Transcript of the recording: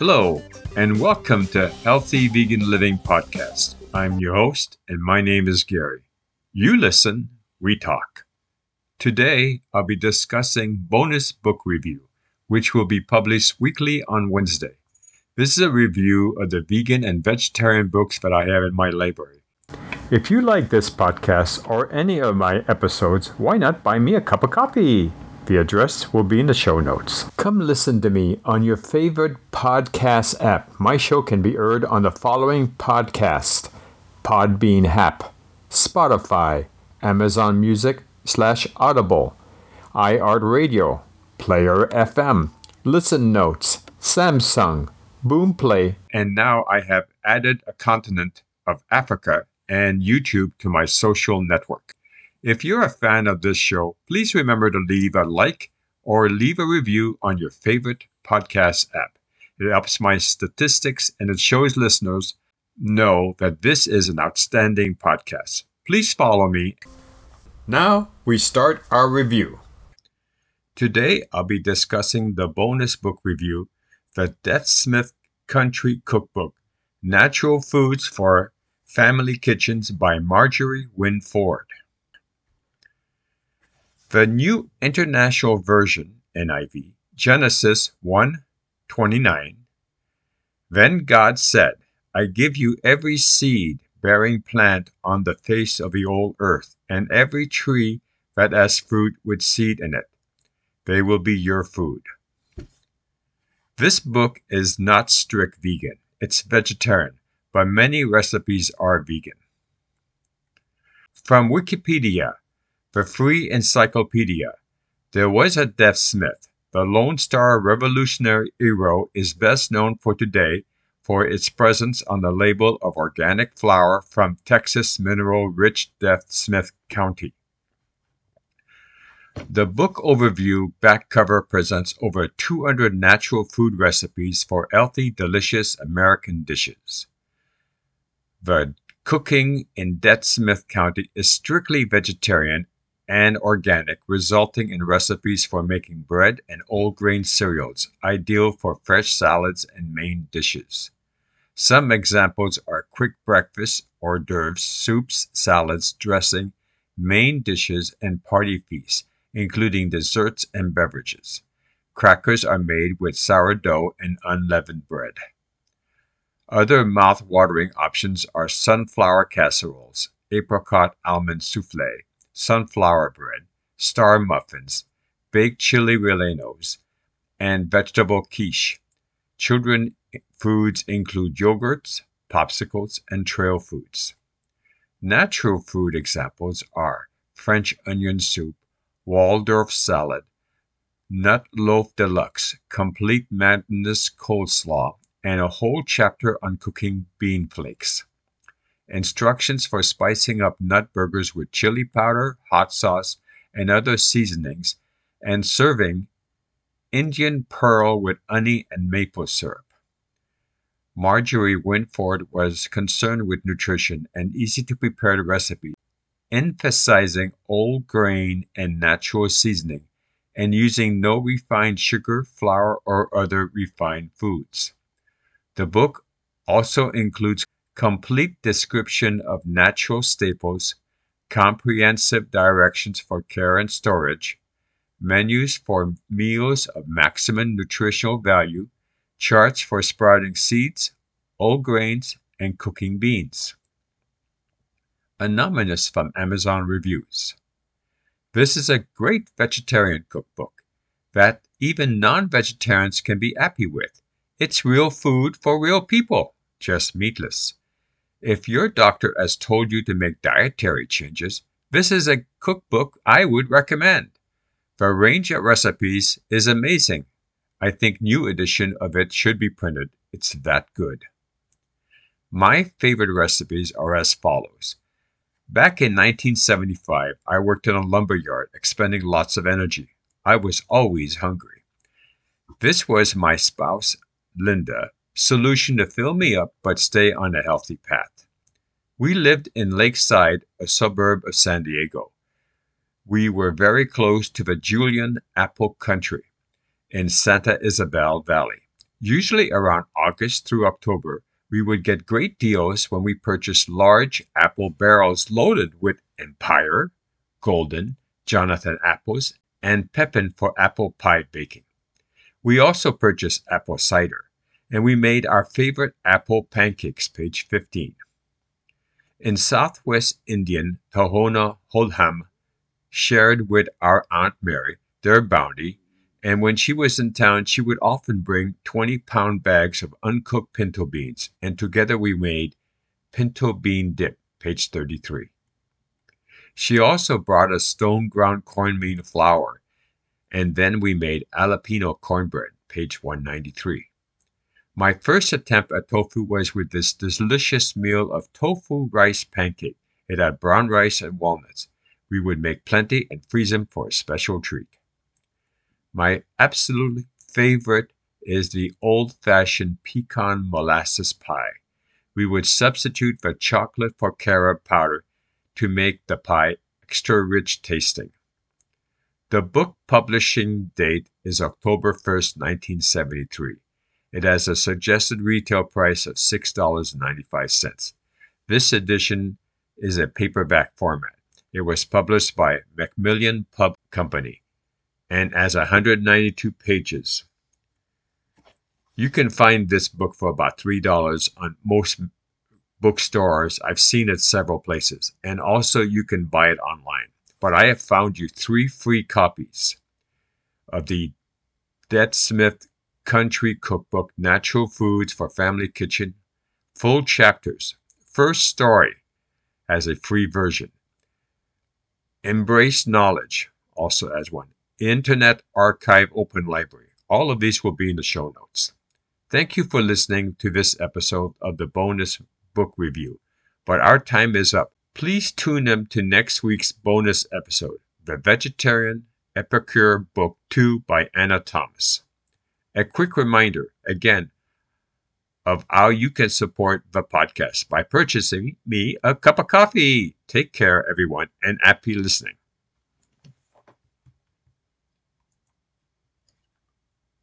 Hello, and welcome to Healthy Vegan Living Podcast. I'm your host, and my name is Gary. You listen, we talk. Today, I'll be discussing bonus book review, which will be published weekly on Wednesday. This is a review of the vegan and vegetarian books that I have in my library. If you like this podcast or any of my episodes, why not buy me a cup of coffee? The address will be in the show notes. Come listen to me on your favorite podcast app. My show can be heard on the following podcast Podbean app, Spotify, Amazon Music slash Audible, iHeartRadio, Player FM, Listen Notes, Samsung, Boomplay, and now I have added a continent of Africa and YouTube to my social network. If you're a fan of this show, please remember to leave a like or leave a review on your favorite podcast app. It helps my statistics and it shows listeners know that this is an outstanding podcast. Please follow me. Now we start our review. Today I'll be discussing the bonus book review, The Deaf Smith Country Cookbook Natural Foods for Family Kitchens by Marjorie Winn Ford. The New International Version (NIV), Genesis 1:29. Then God said, I give you every seed bearing plant on the face of the whole earth, and every tree that has fruit with seed in it. They will be your food. This book is not strict vegan, it's vegetarian, but many recipes are vegan. From Wikipedia, the Free Encyclopedia. There was a deaf Smith. The Lone Star Revolutionary hero is best known for today for its presence on the label of organic flour from Texas mineral rich Deaf Smith County. The book overview back cover presents over 200 natural food recipes for healthy, delicious American dishes. The cooking in Deaf Smith County is strictly vegetarian and organic, resulting in recipes for making bread and whole grain cereals, ideal for fresh salads and main dishes. Some examples are quick breakfast, hors d'oeuvres, soups, salads, dressing, main dishes, and party feasts, including desserts and beverages. Crackers are made with sourdough and unleavened bread. Other mouth-watering options are sunflower casseroles, apricot almond souffle, sunflower bread, star muffins, baked chili rellenos, and vegetable quiche. Children foods include yogurts, popsicles, and trail foods. Natural food examples are French onion soup, Waldorf salad, nut loaf deluxe, complete madness coleslaw, and a whole chapter on cooking bean flakes. Instructions for spicing up nut burgers with chili powder, hot sauce, and other seasonings, and serving Indian pearl with honey and maple syrup. Marjorie Winn Ford was concerned with nutrition and easy to prepare recipe, emphasizing whole grain and natural seasoning, and using no refined sugar, flour, or other refined foods. The book also includes complete description of natural staples, comprehensive directions for care and storage, menus for meals of maximum nutritional value, charts for sprouting seeds, whole grains, and cooking beans. Anonymous from Amazon Reviews. This is a great vegetarian cookbook that even non vegetarians can be happy with. It's real food for real people, just meatless. If your doctor has told you to make dietary changes, this is a cookbook I would recommend. The range of recipes is amazing. I think new edition of it should be printed. It's that good. My favorite recipes are as follows. Back in 1975, I worked in a lumber yard, expending lots of energy. I was always hungry. This was my spouse, Linda, solution to fill me up but stay on a healthy path. We lived in Lakeside, a suburb of San Diego. We were very close to the Julian apple country in Santa Ysabel Valley. Usually around August through October, we would get great deals when we purchased large apple barrels loaded with Empire, Golden, Jonathan apples, and Pippin for apple pie baking. We also purchased apple cider, and we made our favorite apple pancakes, page 15. In southwest Indian, Tohono O'odham shared with our Aunt Mary their bounty, and when she was in town, she would often bring 20 pound bags of uncooked pinto beans, and together we made pinto bean dip, page 33. She also brought us stone ground cornmeal flour, and then we made jalapeno cornbread, page 193. My first attempt at tofu was with this delicious meal of tofu rice pancake. It had brown rice and walnuts. We would make plenty and freeze them for a special treat. My absolute favorite is the old fashioned pecan molasses pie. We would substitute the chocolate for carob powder to make the pie extra rich tasting. The book publishing date is October 1st, 1973. It has a suggested retail price of $6.95. This edition is a paperback format. It was published by Macmillan Pub Company and has 192 pages. You can find this book for about $3 on most bookstores. I've seen it several places. And also, you can buy it online. But I have found you three free copies of the Deaf Smith Country Cookbook Natural Foods for Family Kitchen, full chapters. First story as a free version. Embrace Knowledge also as one. Internet Archive Open Library. All of these will be in the show notes. Thank you for listening to this episode of the bonus book review. But our time is up. Please tune in to next week's bonus episode, The Vegetarian Epicure Book 2 by Anna Thomas. A quick reminder, again, of how you can support the podcast by purchasing me a cup of coffee. Take care, everyone, and happy listening.